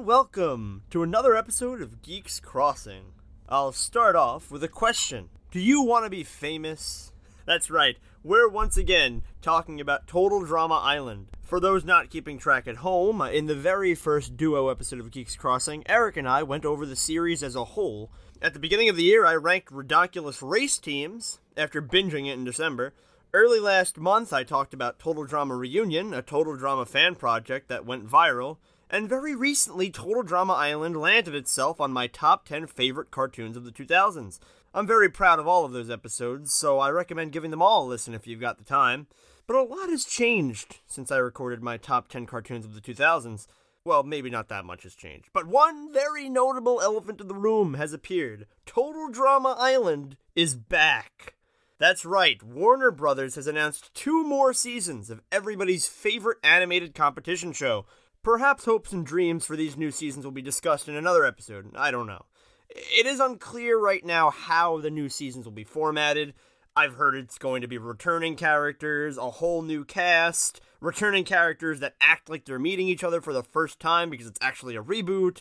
and welcome to another episode of Geeks Crossing. I'll start off with a question Do you want to be famous? That's right, we're once again talking about Total Drama Island. For those not keeping track at home, in the very first duo episode of Geeks Crossing, Eric and I went over the series as a whole. At the beginning of the year, I ranked Ridonculous Race teams after binging it in December. Early last month, I talked about Total Drama Reunion, a Total Drama fan project that went viral. And very recently, Total Drama Island landed itself on my top 10 favorite cartoons of the 2000s. I'm very proud of all of those episodes, so I recommend giving them all a listen if you've got the time. But a lot has changed since I recorded my top 10 cartoons of the 2000s. Well, maybe not that much has changed, but one very notable elephant in the room has appeared. Total Drama Island is back. That's right, Warner Brothers has announced two more seasons of everybody's favorite animated competition show, Perhaps hopes and dreams for these new seasons will be discussed in another episode. I don't know. It is unclear right now how the new seasons will be formatted. I've heard it's going to be returning characters, a whole new cast, returning characters that act like they're meeting each other for the first time because it's actually a reboot.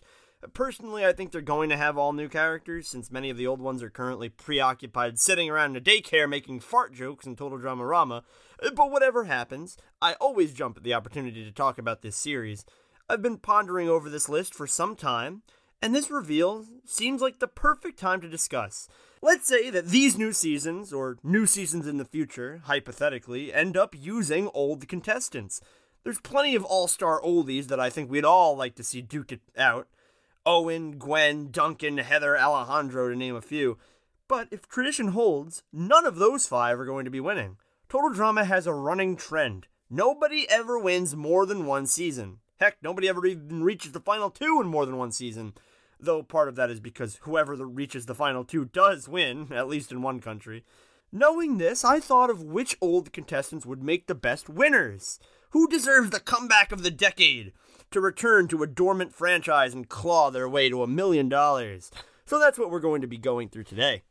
Personally, I think they're going to have all new characters since many of the old ones are currently preoccupied sitting around in a daycare making fart jokes in Total Drama Rama. But whatever happens, I always jump at the opportunity to talk about this series. I've been pondering over this list for some time, and this reveal seems like the perfect time to discuss. Let's say that these new seasons, or new seasons in the future, hypothetically, end up using old contestants. There's plenty of all star oldies that I think we'd all like to see duke it out. Owen, Gwen, Duncan, Heather, Alejandro, to name a few. But if tradition holds, none of those five are going to be winning. Total Drama has a running trend. Nobody ever wins more than one season. Heck, nobody ever even reaches the final two in more than one season. Though part of that is because whoever reaches the final two does win, at least in one country. Knowing this, I thought of which old contestants would make the best winners. Who deserves the comeback of the decade? to return to a dormant franchise and claw their way to a million dollars. So that's what we're going to be going through today.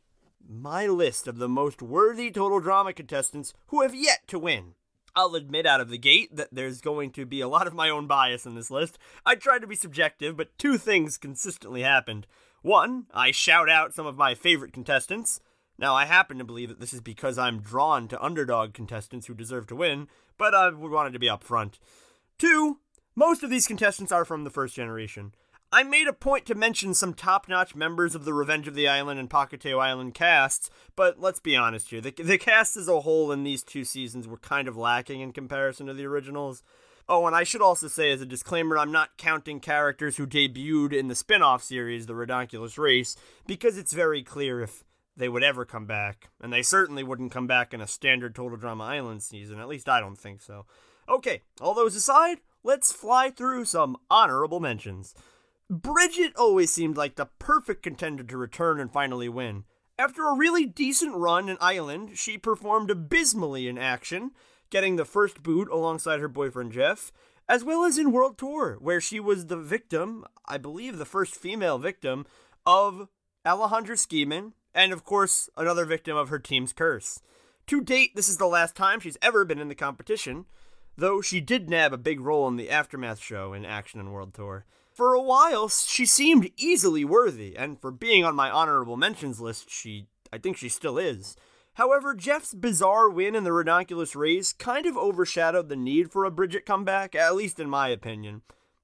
My list of the most worthy total drama contestants who have yet to win. I'll admit out of the gate that there's going to be a lot of my own bias in this list. I tried to be subjective, but two things consistently happened. One, I shout out some of my favorite contestants. Now, I happen to believe that this is because I'm drawn to underdog contestants who deserve to win, but I wanted to be upfront. Two, most of these contestants are from the first generation. I made a point to mention some top notch members of the Revenge of the Island and Pahkitew Island casts, but let's be honest here. The, the cast as a whole in these two seasons were kind of lacking in comparison to the originals. Oh, and I should also say as a disclaimer, I'm not counting characters who debuted in the spin off series, The Ridonculous Race, because it's very clear if they would ever come back, and they certainly wouldn't come back in a standard Total Drama Island season, at least I don't think so. Okay, all those aside, let's fly through some honorable mentions. Bridgette always seemed like the perfect contender to return and finally win. After a really decent run in Island, she performed abysmally in action, getting the first boot alongside her boyfriend Geoff, as well as in World Tour, where she was the victim, I believe the first female victim, of Alejandro scheming, and of course, another victim of her team's curse. To date, this is the last time she's ever been in the competition, though she did nab a big role in the Aftermath show in Action and World Tour. For a while, she seemed easily worthy, and for being on my honorable mentions list, she I think she still is. However, Geoff's bizarre win in the Ridonculous Race kind of overshadowed the need for a Bridgette comeback, at least in my opinion.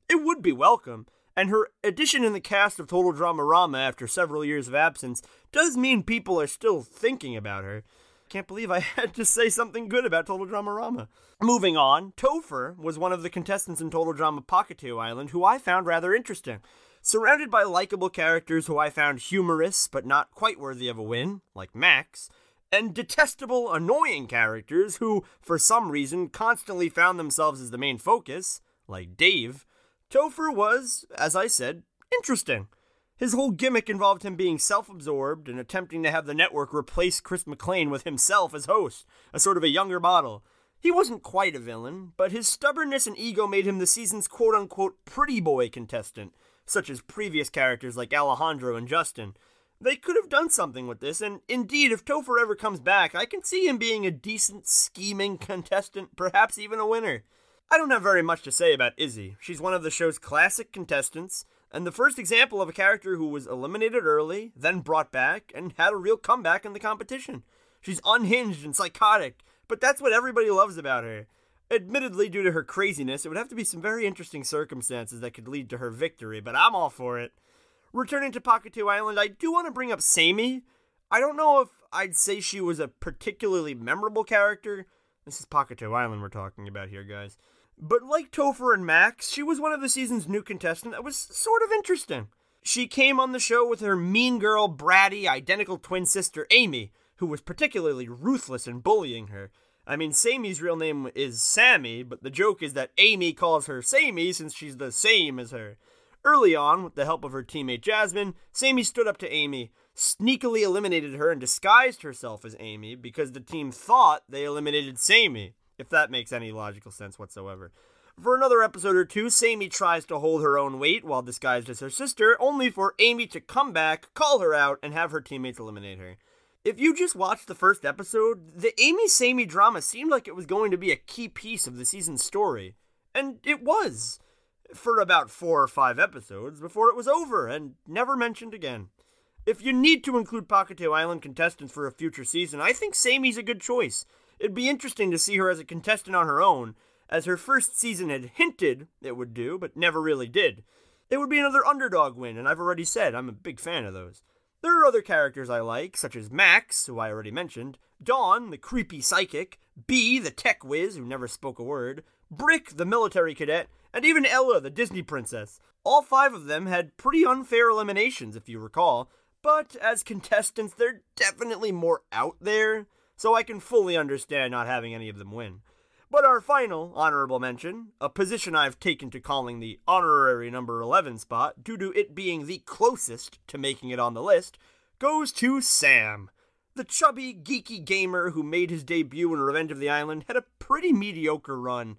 It would be welcome, and her addition in the cast of Total Drama Rama after several years of absence does mean people are still thinking about her. Can't believe I had to say something good about Total Drama Rama. Moving on, Topher was one of the contestants in Total Drama Pahkitew Island who I found rather interesting. Surrounded by likable characters who I found humorous but not quite worthy of a win, like Max, and detestable, annoying characters who, for some reason, constantly found themselves as the main focus, like Dave, Topher was, as I said, interesting. His whole gimmick involved him being self absorbed and attempting to have the network replace Chris McLean with himself as host, a sort of a younger model. He wasn't quite a villain, but his stubbornness and ego made him the season's quote unquote pretty boy contestant, such as previous characters like Alejandro and Justin. They could have done something with this, and indeed, if Topher ever comes back, I can see him being a decent, scheming contestant, perhaps even a winner. I don't have very much to say about Izzy. She's one of the show's classic contestants, and the first example of a character who was eliminated early, then brought back, and had a real comeback in the competition. She's unhinged and psychotic, but that's what everybody loves about her. Admittedly, due to her craziness, it would have to be some very interesting circumstances that could lead to her victory, but I'm all for it. Returning to Pahkitew Island, I do want to bring up Sammy. I don't know if I'd say she was a particularly memorable character. This is Pahkitew Island we're talking about here, guys. But like Topher and Max, she was one of the season's new contestants that was sort of interesting. She came on the show with her mean girl, bratty, identical twin sister, Amy, who was particularly ruthless in bullying her. I mean, Sammy's real name is Sammy, but the joke is that Amy calls her Samey since she's the same as her. Early on, with the help of her teammate Jasmine, Sammy stood up to Amy, sneakily eliminated her, and disguised herself as Amy because the team thought they eliminated Sammy, if that makes any logical sense whatsoever. For another episode or two, Sammy tries to hold her own weight while disguised as her sister, only for Amy to come back, call her out, and have her teammates eliminate her. If you just watched the first episode, the Amy Sammy drama seemed like it was going to be a key piece of the season's story. And it was. For about four or five episodes before it was over and never mentioned again. If you need to include Pahkitew Island contestants for a future season, I think Sammy's a good choice. It'd be interesting to see her as a contestant on her own, as her first season had hinted it would do, but never really did. It would be another underdog win, and I've already said I'm a big fan of those. There are other characters I like, such as Max, who I already mentioned, Dawn, the creepy psychic, B, the tech whiz who never spoke a word, Brick, the military cadet, and even Ella, the Disney princess. All five of them had pretty unfair eliminations, if you recall, but as contestants, they're definitely more out there, so I can fully understand not having any of them win. But our final honorable mention, a position I've taken to calling the honorary number 11 spot due to it being the closest to making it on the list, goes to Sam. The chubby, geeky gamer who made his debut in Revenge of the Island had a pretty mediocre run.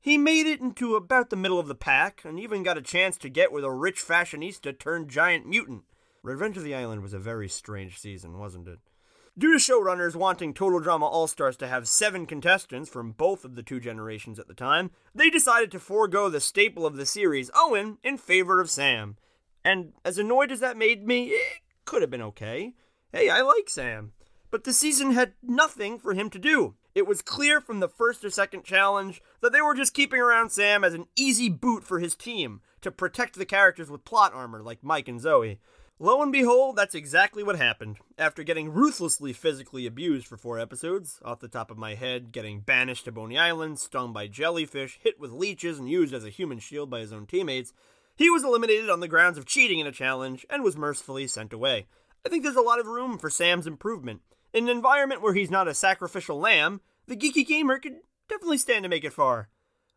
He made it into about the middle of the pack, and even got a chance to get with a rich fashionista turned giant mutant. Revenge of the Island was a very strange season, wasn't it? Due to showrunners wanting Total Drama All Stars to have seven contestants from both of the two generations at the time, they decided to forego the staple of the series, Owen, in favor of Sam. And as annoyed as that made me, it could have been okay. Hey, I like Sam. But the season had nothing for him to do. It was clear from the first or second challenge that they were just keeping around Sam as an easy boot for his team to protect the characters with plot armor like Mike and Zoey. Lo and behold, that's exactly what happened. After getting ruthlessly physically abused for four episodes, off the top of my head, getting banished to Boney Island, stung by jellyfish, hit with leeches, and used as a human shield by his own teammates, he was eliminated on the grounds of cheating in a challenge and was mercifully sent away. I think there's a lot of room for Sam's improvement. In an environment where he's not a sacrificial lamb, the geeky gamer could definitely stand to make it far.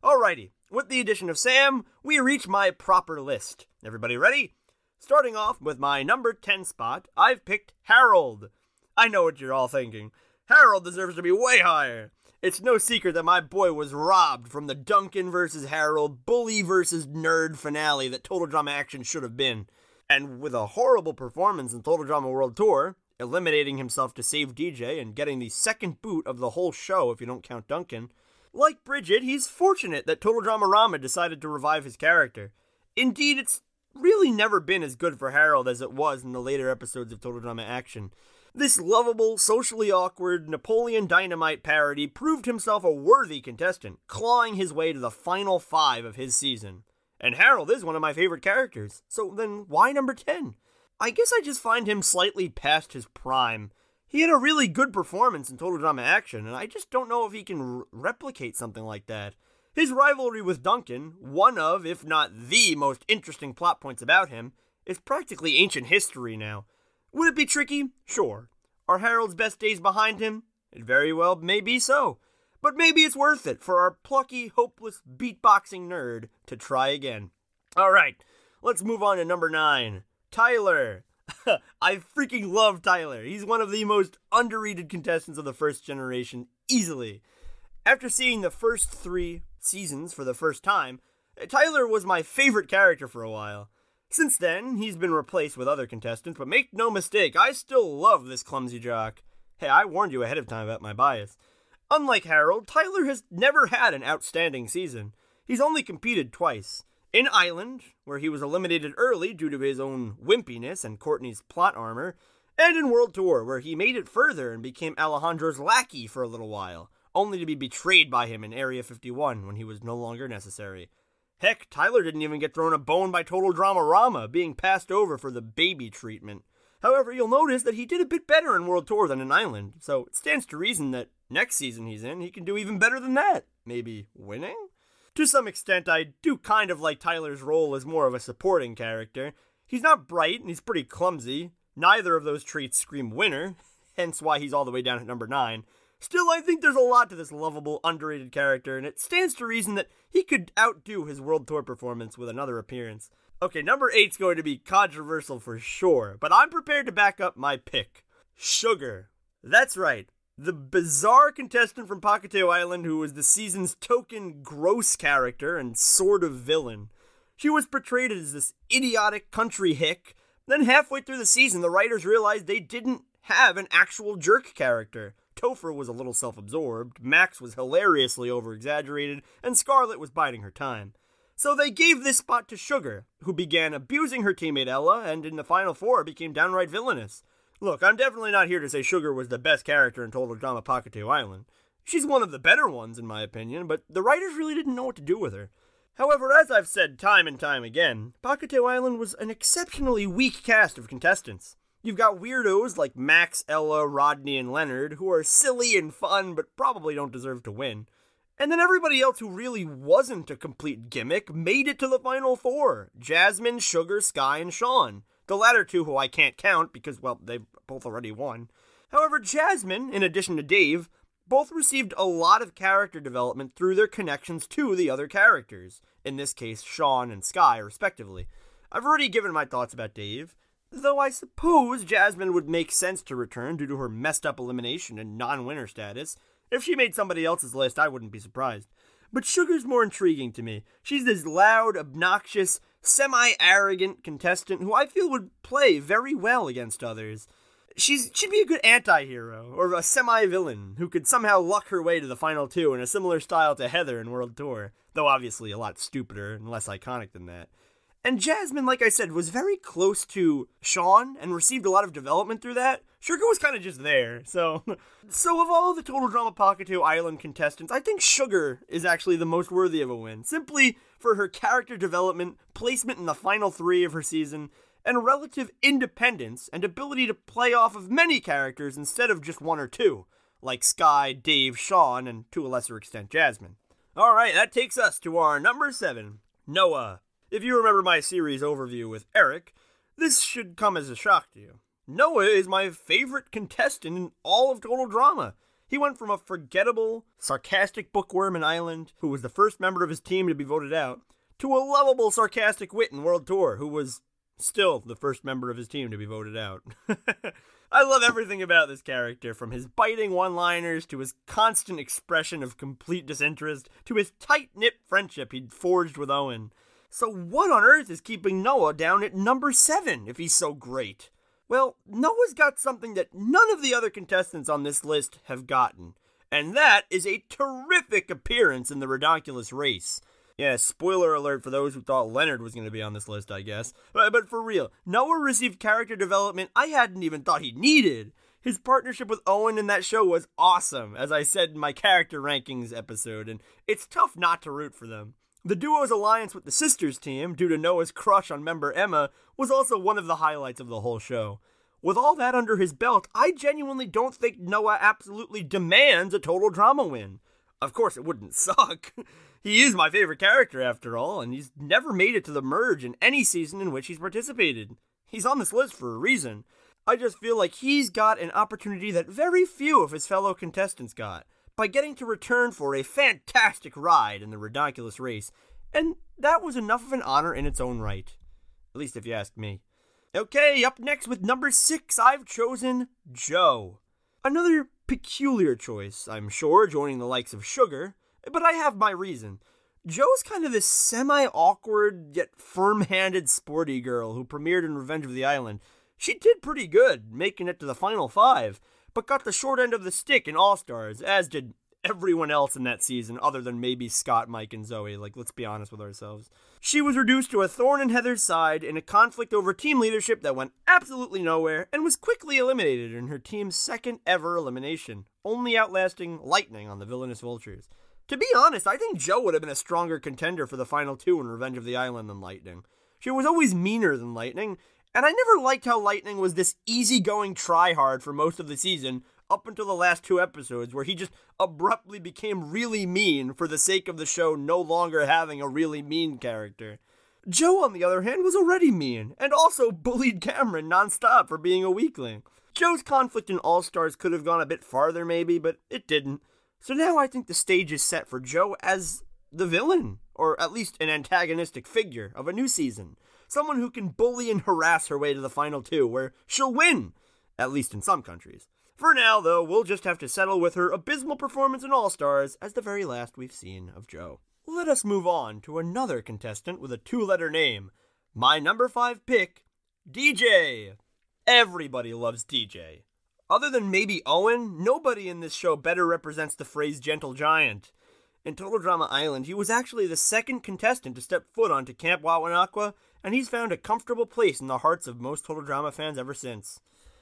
Alrighty, with the addition of Sam, we reach my proper list. Everybody ready? Starting off with my number 10 spot, I've picked Harold. I know what you're all thinking. Harold deserves to be way higher. It's no secret that my boy was robbed from the Duncan versus Harold, bully versus nerd finale that Total Drama Action should have been. And with a horrible performance in Total Drama World Tour, eliminating himself to save DJ and getting the second boot of the whole show if you don't count Duncan, like Bridgette, he's fortunate that Total Drama Rama decided to revive his character. Indeed, it's really never been as good for Harold as it was in the later episodes of Total Drama Action. This lovable, socially awkward Napoleon Dynamite parody proved himself a worthy contestant, clawing his way to the final five of his season. And Harold is one of my favorite characters, so then why number 10? I guess I just find him slightly past his prime. He had a really good performance in Total Drama Action, and I just don't know if he can r- replicate something like that. His rivalry with Duncan, one of, if not the most interesting plot points about him, is practically ancient history now. Would it be tricky? Sure. Are Harold's best days behind him? It very well may be so. But maybe it's worth it for our plucky, hopeless beatboxing nerd to try again. Alright, let's move on to number 9. Tyler. I freaking love Tyler. He's one of the most underrated contestants of the first generation, easily. After seeing the first three seasons for the first time, Tyler was my favorite character for a while. Since then, he's been replaced with other contestants, but make no mistake, I still love this clumsy jock. Hey, I warned you ahead of time about my bias. Unlike Harold, Tyler has never had an outstanding season. He's only competed twice. In Island, where he was eliminated early due to his own wimpiness and Courtney's plot armor, and in World Tour, where he made it further and became Alejandro's lackey for a little while, only to be betrayed by him in Area 51 when he was no longer necessary. Heck, Tyler didn't even get thrown a bone by Total Drama Rama, being passed over for the baby treatment. However, you'll notice that he did a bit better in World Tour than in Island, so it stands to reason that next season he's in, he can do even better than that. Maybe winning? To some extent, I do kind of like Tyler's role as more of a supporting character. He's not bright and he's pretty clumsy. Neither of those traits scream winner, hence why he's all the way down at number 9. Still, I think there's a lot to this lovable, underrated character, and it stands to reason that he could outdo his World Tour performance with another appearance. Okay, number eight's going to be controversial for sure, but I'm prepared to back up my pick. Sugar. That's right. The bizarre contestant from Pahkitew Island who was the season's token gross character and sort of villain. She was portrayed as this idiotic country hick. Then halfway through the season, the writers realized they didn't have an actual jerk character. Topher was a little self absorbed, Max was hilariously over exaggerated, and Scarlett was biding her time. So they gave this spot to Sugar, who began abusing her teammate Ella and in the final four became downright villainous. Look, I'm definitely not here to say Sugar was the best character in Total Drama Pahkitew Island. She's one of the better ones, in my opinion, but the writers really didn't know what to do with her. However, as I've said time and time again, Pahkitew Island was an exceptionally weak cast of contestants. You've got weirdos like Max, Ella, Rodney, and Leonard, who are silly and fun but probably don't deserve to win. And then everybody else who really wasn't a complete gimmick made it to the final four Jasmine, Sugar, Sky, and Shawn. The latter two, who I can't count because, well, they both already won. However, Jasmine, in addition to Dave, both received a lot of character development through their connections to the other characters, in this case, Shawn and Sky, respectively. I've already given my thoughts about Dave, though I suppose Jasmine would make sense to return due to her messed up elimination and non winner status. If she made somebody else's list, I wouldn't be surprised. But Sugar's more intriguing to me. She's this loud, obnoxious, semi arrogant contestant who I feel would play very well against others. She's she'd be a good anti-hero or a semi-villain who could somehow luck her way to the final two in a similar style to Heather in World Tour, though obviously a lot stupider and less iconic than that. And Jasmine, like I said, was very close to Shawn and received a lot of development through that. Sugar was kind of just there. So, so of all the Total Drama Pahkitew Island contestants, I think Sugar is actually the most worthy of a win, simply for her character development, placement in the final three of her season, and relative independence and ability to play off of many characters instead of just one or two, like Sky, Dave, Shawn, and to a lesser extent Jasmine. Alright, that takes us to our number seven, Noah. If you remember my series overview with Eric, this should come as a shock to you. Noah is my favorite contestant in all of Total Drama. He went from a forgettable, sarcastic bookworm in Island, who was the first member of his team to be voted out, to a lovable, sarcastic wit in World Tour, who was still the first member of his team to be voted out. I love everything about this character, from his biting one liners to his constant expression of complete disinterest to his tight knit friendship he'd forged with Owen. So, what on earth is keeping Noah down at number seven if he's so great? Well, Noah's got something that none of the other contestants on this list have gotten, and that is a terrific appearance in the Ridonculous race. Yeah, spoiler alert for those who thought Leonard was going to be on this list, I guess. But, but for real, Noah received character development I hadn't even thought he needed. His partnership with Owen in that show was awesome, as I said in my character rankings episode, and it's tough not to root for them. The duo's alliance with the sisters team, due to Noah's crush on member Emma, was also one of the highlights of the whole show. With all that under his belt, I genuinely don't think Noah absolutely demands a total drama win. Of course, it wouldn't suck. he is my favorite character, after all, and he's never made it to the merge in any season in which he's participated. He's on this list for a reason. I just feel like he's got an opportunity that very few of his fellow contestants got by getting to return for a fantastic ride in the ridonculous race, and that was enough of an honor in its own right. At least if you ask me. Okay, up next with number six, I've chosen Jo. Another peculiar choice, I'm sure, joining the likes of Sugar, but I have my reason. Jo's kind of this semi awkward yet firm handed sporty girl who premiered in Revenge of the Island. She did pretty good, making it to the final five, but got the short end of the stick in All Stars, as did everyone else in that season other than maybe Scott, Mike, and Zoey. Like, let's be honest with ourselves. She was reduced to a thorn in Heather's side in a conflict over team leadership that went absolutely nowhere and was quickly eliminated in her team's second ever elimination, only outlasting Lightning on the villainous Vultures. To be honest, I think Jo would have been a stronger contender for the final two in Revenge of the Island than Lightning. She was always meaner than Lightning, and I never liked how Lightning was this easygoing tryhard for most of the season, up until the last two episodes, where he just abruptly became really mean for the sake of the show no longer having a really mean character. Jo, on the other hand, was already mean, and also bullied Cameron nonstop for being a weakling. Jo's conflict in All Stars could have gone a bit farther, maybe, but it didn't. So now I think the stage is set for Jo as the villain, or at least an antagonistic figure of a new season. Someone who can bully and harass her way to the final two, where she'll win, at least in some countries. For now, though, we'll just have to settle with her abysmal performance in All Stars as the very last we've seen of Jo. Let us move on to another contestant with a two letter name. My number five pick, DJ. Everybody loves DJ. Other than maybe Owen, nobody in this show better represents the phrase gentle giant. In Total Drama Island, he was actually the second contestant to step foot onto Camp Wawanakwa, and he's found a comfortable place in the hearts of most Total Drama fans ever since.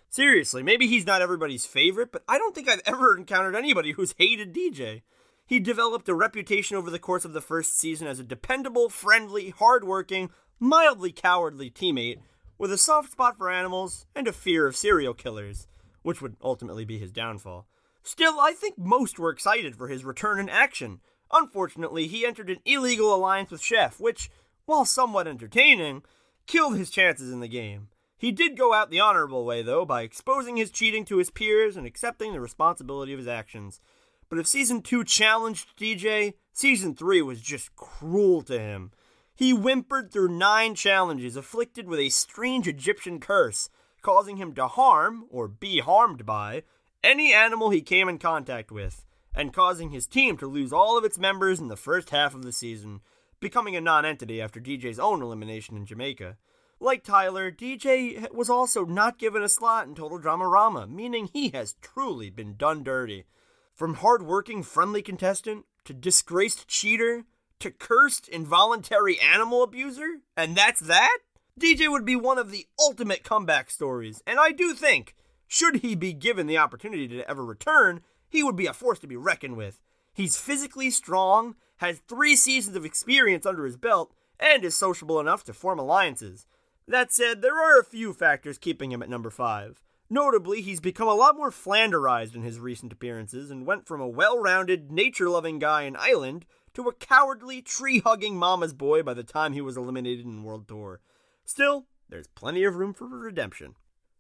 Seriously, maybe he's not everybody's favorite, but I don't think I've ever encountered anybody who's hated DJ. He developed a reputation over the course of the first season as a dependable, friendly, hardworking, mildly cowardly teammate with a soft spot for animals and a fear of serial killers, which would ultimately be his downfall. Still, I think most were excited for his return in action. Unfortunately, he entered an illegal alliance with Chef, which, while somewhat entertaining, killed his chances in the game. He did go out the honorable way, though, by exposing his cheating to his peers and accepting the responsibility of his actions. But if Season 2 challenged DJ, Season 3 was just cruel to him. He whimpered through nine challenges, afflicted with a strange Egyptian curse, causing him to harm, or be harmed by, any animal he came in contact with, and causing his team to lose all of its members in the first half of the season, becoming a non entity after DJ's own elimination in Jamaica. Like Tyler, DJ was also not given a slot in Total Drama Rama, meaning he has truly been done dirty. From hard-working, friendly contestant to disgraced cheater to cursed, involuntary animal abuser, and that's that? DJ would be one of the ultimate comeback stories, and I do think, should he be given the opportunity to ever return, he would be a force to be reckoned with. He's physically strong, has three seasons of experience under his belt, and is sociable enough to form alliances. That said, there are a few factors keeping him at number 5. Notably, he's become a lot more flanderized in his recent appearances and went from a well rounded, nature loving guy in Island to a cowardly, tree hugging mama's boy by the time he was eliminated in World Tour. Still, there's plenty of room for redemption.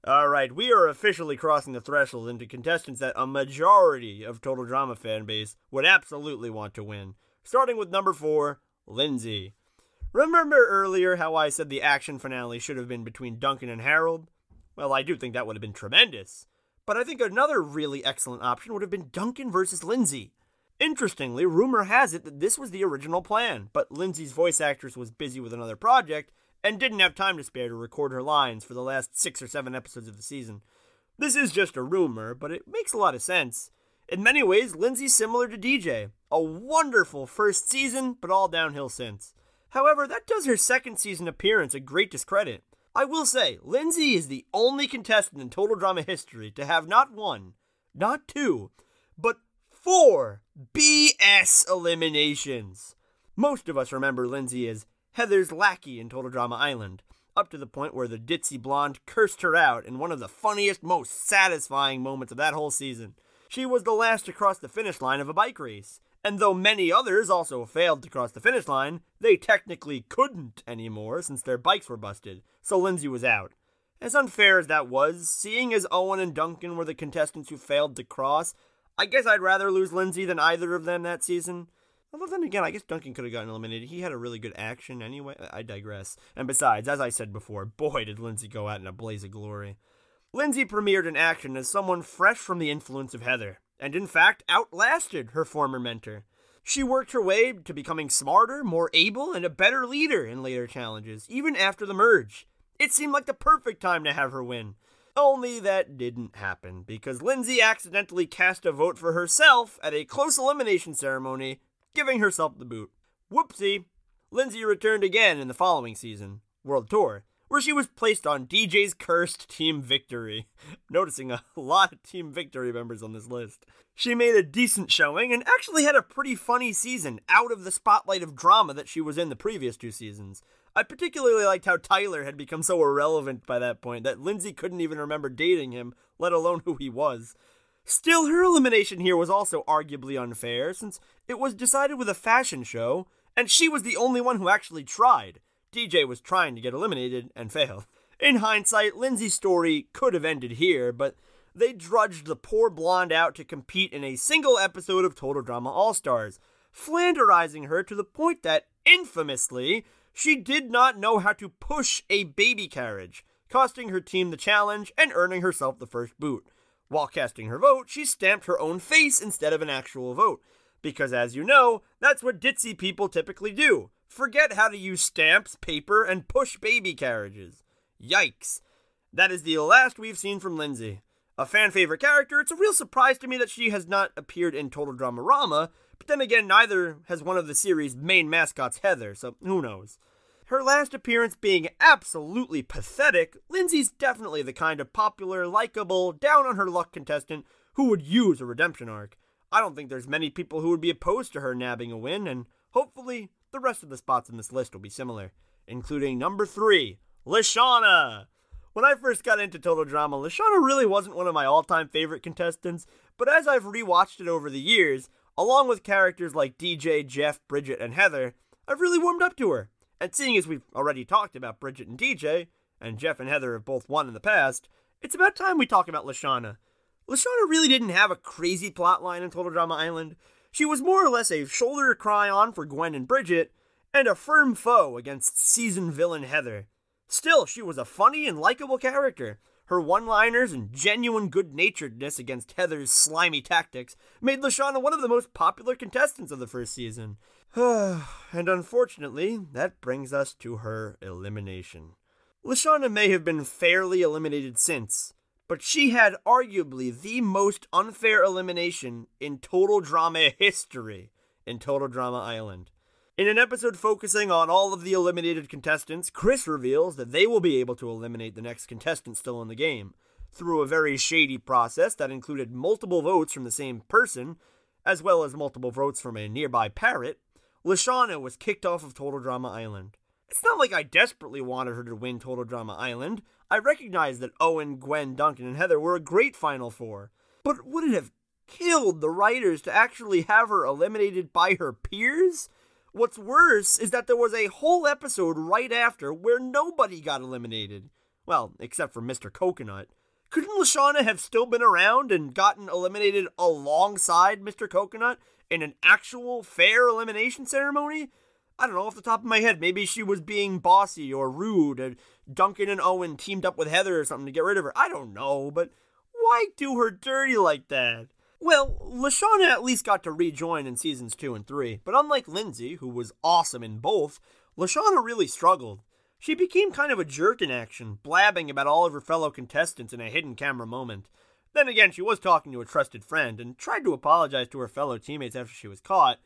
Alright, we are officially crossing the threshold into contestants that a majority of Total Drama fan base would absolutely want to win. Starting with number 4, Lindsay. Remember earlier how I said the action finale should have been between Duncan and Harold? Well, I do think that would have been tremendous. But I think another really excellent option would have been Duncan versus Lindsay. Interestingly, rumor has it that this was the original plan, but Lindsay's voice actress was busy with another project and didn't have time to spare to record her lines for the last six or seven episodes of the season. This is just a rumor, but it makes a lot of sense. In many ways, Lindsay's similar to DJ. A wonderful first season, but all downhill since. However, that does her second season appearance a great discredit. I will say, Lindsay is the only contestant in total drama history to have not one, not two, but four BS eliminations. Most of us remember Lindsay as Heather's lackey in Total Drama Island, up to the point where the ditzy blonde cursed her out in one of the funniest, most satisfying moments of that whole season. She was the last to cross the finish line of a bike race, and though many others also failed to cross the finish line, they technically couldn't anymore since their bikes were busted, so Lindsay was out. As unfair as that was, seeing as Owen and Duncan were the contestants who failed to cross, I guess I'd rather lose Lindsay than either of them that season. Although then again, I guess Duncan could have gotten eliminated. He had a really good action anyway. I digress. And besides, as I said before, boy did Lindsay go out in a blaze of glory. Lindsay premiered in action as someone fresh from the influence of Heather and in fact outlasted her former mentor. She worked her way to becoming smarter, more able, and a better leader in later challenges, even after the merge. It seemed like the perfect time to have her win. Only that didn't happen because Lindsay accidentally cast a vote for herself at a close elimination ceremony, giving herself the boot. Whoopsie! Lindsay returned again in the following season, World Tour, where she was placed on DJ's cursed Team Victory. Noticing a lot of Team Victory members on this list. She made a decent showing and actually had a pretty funny season out of the spotlight of drama that she was in the previous two seasons. I particularly liked how Tyler had become so irrelevant by that point that Lindsay couldn't even remember dating him, let alone who he was. Still, her elimination here was also arguably unfair, since it was decided with a fashion show, and she was the only one who actually tried. DJ was trying to get eliminated and failed. In hindsight, Lindsay's story could have ended here, but they drudged the poor blonde out to compete in a single episode of Total Drama All Stars, flanderizing her to the point that, infamously, she did not know how to push a baby carriage, costing her team the challenge and earning herself the first boot. While casting her vote, she stamped her own face instead of an actual vote, because as you know, that's what ditzy people typically do forget how to use stamps, paper, and push baby carriages. Yikes. That is the last we've seen from Lindsay. A fan favorite character, it's a real surprise to me that she has not appeared in Total Drama Rama, but then again, neither has one of the series' main mascots, Heather, so who knows. Her last appearance being absolutely pathetic, Lindsay's definitely the kind of popular, likable, down on her luck contestant who would use a redemption arc. I don't think there's many people who would be opposed to her nabbing a win, and hopefully the rest of the spots in this list will be similar, including number three, LeShawna. When I first got into Total Drama, LeShawna really wasn't one of my all time favorite contestants, but as I've rewatched it over the years, along with characters like DJ, Geoff, Bridgette, and Heather, I've really warmed up to her. And seeing as we've already talked about Bridgette and DJ, and Geoff and Heather have both won in the past, it's about time we talk about LeShawna. LeShawna really didn't have a crazy plotline in Total Drama Island. She was more or less a shoulder to cry on for Gwen and Bridgette, and a firm foe against seasoned villain Heather. Still, she was a funny and likable character. Her one liners and genuine good naturedness against Heather's slimy tactics made LeShawna one of the most popular contestants of the first season. and unfortunately, that brings us to her elimination. LeShawna may have been fairly eliminated since, but she had arguably the most unfair elimination in total drama history in Total Drama Island. In an episode focusing on all of the eliminated contestants, Chris reveals that they will be able to eliminate the next contestant still in the game through a very shady process that included multiple votes from the same person, as well as multiple votes from a nearby parrot. LeShawna was kicked off of Total Drama Island. It's not like I desperately wanted her to win Total Drama Island. I recognize that Owen, Gwen, Duncan, and Heather were a great Final Four. But would it have killed the writers to actually have her eliminated by her peers? What's worse is that there was a whole episode right after where nobody got eliminated. Well, except for Mr. Coconut. Couldn't LeShawna have still been around and gotten eliminated alongside Mr. Coconut in an actual fair elimination ceremony? I don't know off the top of my head. Maybe she was being bossy or rude, and Duncan and Owen teamed up with Heather or something to get rid of her. I don't know, but why do her dirty like that? Well, LeShawna at least got to rejoin in seasons two and three, but unlike Lindsay, who was awesome in both, LeShawna really struggled. She became kind of a jerk in action, blabbing about all of her fellow contestants in a hidden camera moment. Then again, she was talking to a trusted friend and tried to apologize to her fellow teammates after she was caught,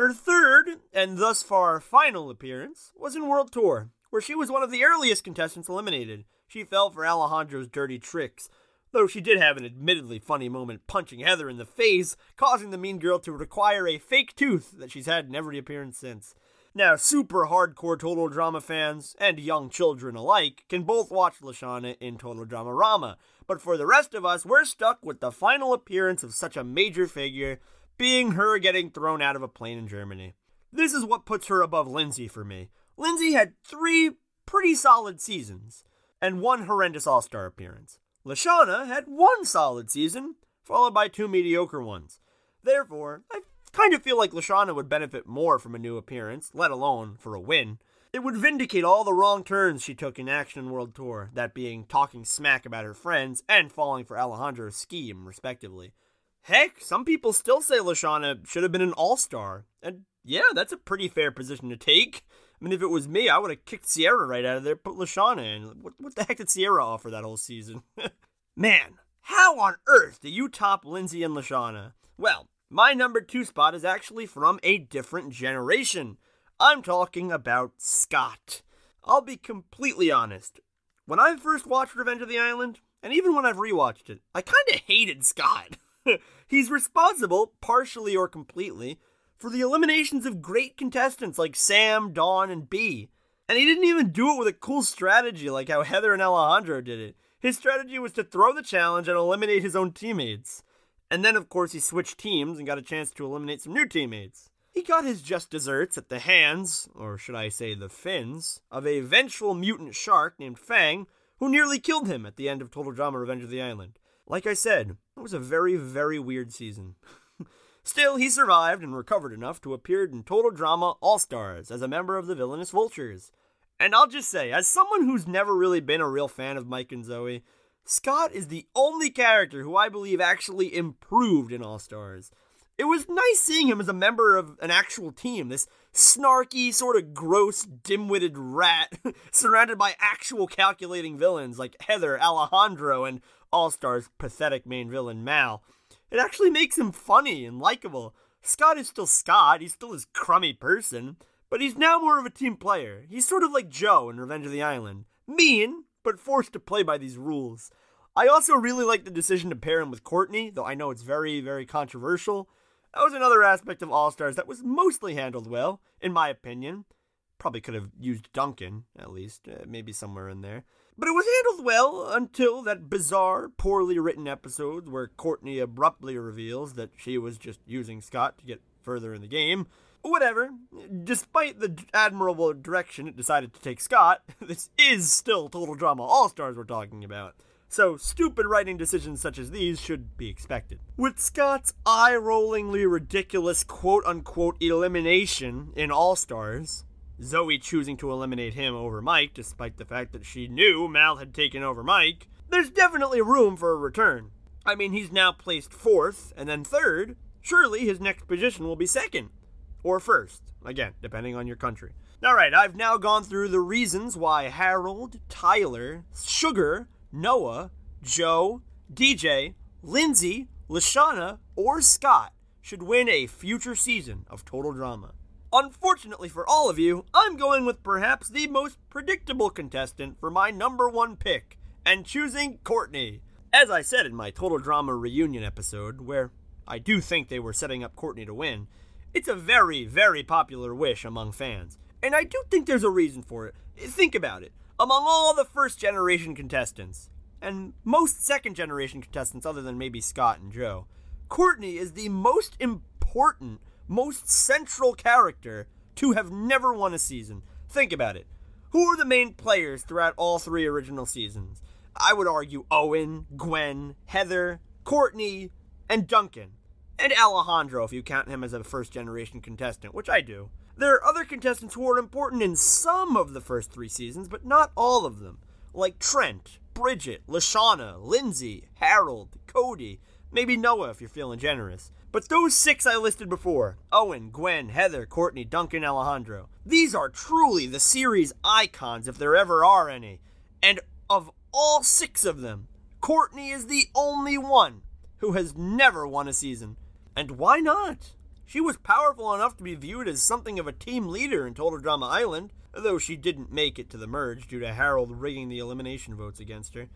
her third, and thus far final appearance, was in World Tour, where she was one of the earliest contestants eliminated. She fell for Alejandro's dirty tricks, though she did have an admittedly funny moment punching Heather in the face, causing the mean girl to require a fake tooth that she's had in every appearance since. Now, super hardcore Total Drama fans and young children alike can both watch LeShawna in Total Drama Rama, but for the rest of us, we're stuck with the final appearance of such a major figure being her getting thrown out of a plane in Germany. This is what puts her above Lindsay for me. Lindsay had three pretty solid seasons and one horrendous All Star appearance. LeShawna had one solid season, followed by two mediocre ones. Therefore, I kind of feel like LeShawna would benefit more from a new appearance, let alone for a win. It would vindicate all the wrong turns she took in Action World Tour, that being talking smack about her friends and falling for Alejandro's scheme, respectively. Heck, some people still say LeShawna should have been an all star. And yeah, that's a pretty fair position to take. I mean, if it was me, I would have kicked Sierra right out of there, put LeShawna in. What, what the heck did Sierra offer that whole season? Man, how on earth do you top Lindsay and LeShawna? Well, my number two spot is actually from a different generation. I'm talking about Scott. I'll be completely honest. When I first watched Revenge of the Island, and even when I've rewatched it, I kinda hated Scott. He's responsible, partially or completely, for the eliminations of great contestants like Sam, Dawn, and B. And he didn't even do it with a cool strategy like how Heather and Alejandro did it. His strategy was to throw the challenge and eliminate his own teammates. And then, of course, he switched teams and got a chance to eliminate some new teammates. He got his just desserts at the hands, or should I say the fins, of a vengeful mutant shark named Fang, who nearly killed him at the end of Total Drama Revenge of the Island. Like I said, it was a very, very weird season. Still, he survived and recovered enough to appear in Total Drama All Stars as a member of the villainous Vultures. And I'll just say, as someone who's never really been a real fan of Mike and Zoey, Scott is the only character who I believe actually improved in All Stars. It was nice seeing him as a member of an actual team, this snarky, sort of gross, dim witted rat surrounded by actual calculating villains like Heather, Alejandro, and All Star's pathetic main villain, Mal. It actually makes him funny and likable. Scott is still Scott, he's still his crummy person, but he's now more of a team player. He's sort of like Jo in Revenge of the Island. Mean, but forced to play by these rules. I also really like the decision to pair him with Courtney, though I know it's very, very controversial. That was another aspect of All Stars that was mostly handled well, in my opinion. Probably could have used Duncan, at least, uh, maybe somewhere in there. But it was handled well until that bizarre, poorly written episode where Courtney abruptly reveals that she was just using Scott to get further in the game. Whatever. Despite the admirable direction it decided to take Scott, this is still Total Drama All Stars we're talking about. So, stupid writing decisions such as these should be expected. With Scott's eye rollingly ridiculous quote unquote elimination in All Stars, Zoey choosing to eliminate him over Mike despite the fact that she knew Mal had taken over Mike, there's definitely room for a return. I mean, he's now placed fourth and then third. Surely his next position will be second or first, again, depending on your country. All right, I've now gone through the reasons why Harold, Tyler, Sugar, Noah, Jo, DJ, Lindsay, LeShawna, or Scott should win a future season of Total Drama. Unfortunately for all of you, I'm going with perhaps the most predictable contestant for my number one pick, and choosing Courtney. As I said in my Total Drama reunion episode, where I do think they were setting up Courtney to win, it's a very, very popular wish among fans. And I do think there's a reason for it. Think about it. Among all the first generation contestants, and most second generation contestants other than maybe Scott and Jo, Courtney is the most important, most central character to have never won a season. Think about it. Who are the main players throughout all three original seasons? I would argue Owen, Gwen, Heather, Courtney, and Duncan and Alejandro if you count him as a first generation contestant, which I do. There are other contestants who are important in some of the first three seasons, but not all of them, like Trent, Bridgette, LeShawna, Lindsay, Harold, Cody, maybe Noah if you're feeling generous. But those six I listed before Owen, Gwen, Heather, Courtney, Duncan, Alejandro these are truly the series icons if there ever are any. And of all six of them, Courtney is the only one who has never won a season. And why not? She was powerful enough to be viewed as something of a team leader in Total Drama Island, though she didn't make it to the merge due to Harold rigging the elimination votes against her.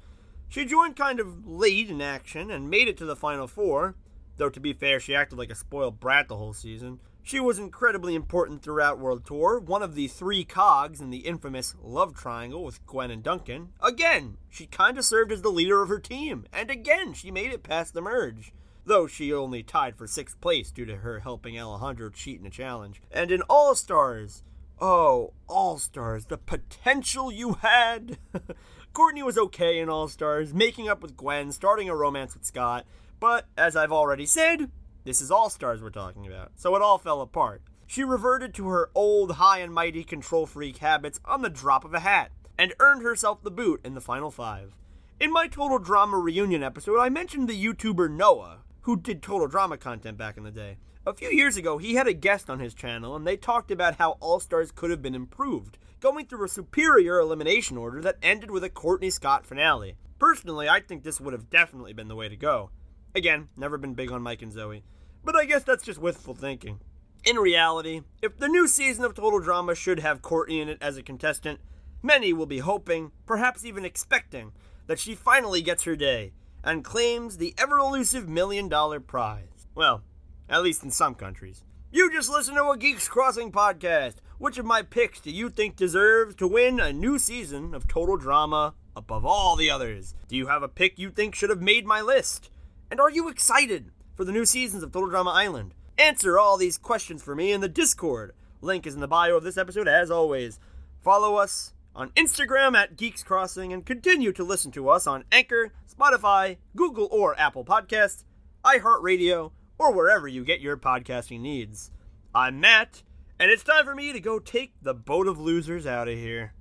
She joined kind of late in action and made it to the final four, though to be fair, she acted like a spoiled brat the whole season. She was incredibly important throughout World Tour, one of the three cogs in the infamous love triangle with Gwen and Duncan. Again, she kinda served as the leader of her team, and again, she made it past the merge though she only tied for sixth place due to her helping Alejandro cheat in a challenge. And in All Stars, oh, All Stars, the potential you had! Courtney was okay in All Stars, making up with Gwen, starting a romance with Scott, but as I've already said, this is All Stars we're talking about, so it all fell apart. She reverted to her old high and mighty control freak habits on the drop of a hat, and earned herself the boot in the final five. In my Total Drama reunion episode, I mentioned the YouTuber Noah, who did total drama content back in the day. A few years ago, he had a guest on his channel, and they talked about how All Stars could have been improved, going through a superior elimination order that ended with a Courtney Scott finale. Personally, I think this would have definitely been the way to go. Again, never been big on Mike and Zoey, but I guess that's just wistful thinking. In reality, if the new season of Total Drama should have Courtney in it as a contestant, many will be hoping, perhaps even expecting, that she finally gets her day and claims the ever elusive million dollar prize. Well, at least in some countries. You just listen to a Geeks Crossing podcast. Which of my picks do you think deserves to win a new season of Total Drama above all the others? Do you have a pick you think should have made my list? And are you excited for the new seasons of Total Drama Island? Answer all these questions for me in the Discord. Link is in the bio of this episode as always. Follow us on Instagram at Geeks Crossing and continue to listen to us on Anchor, Spotify, Google or Apple Podcasts, iHeartRadio, or wherever you get your podcasting needs. I'm Matt, and it's time for me to go take the boat of losers out of here.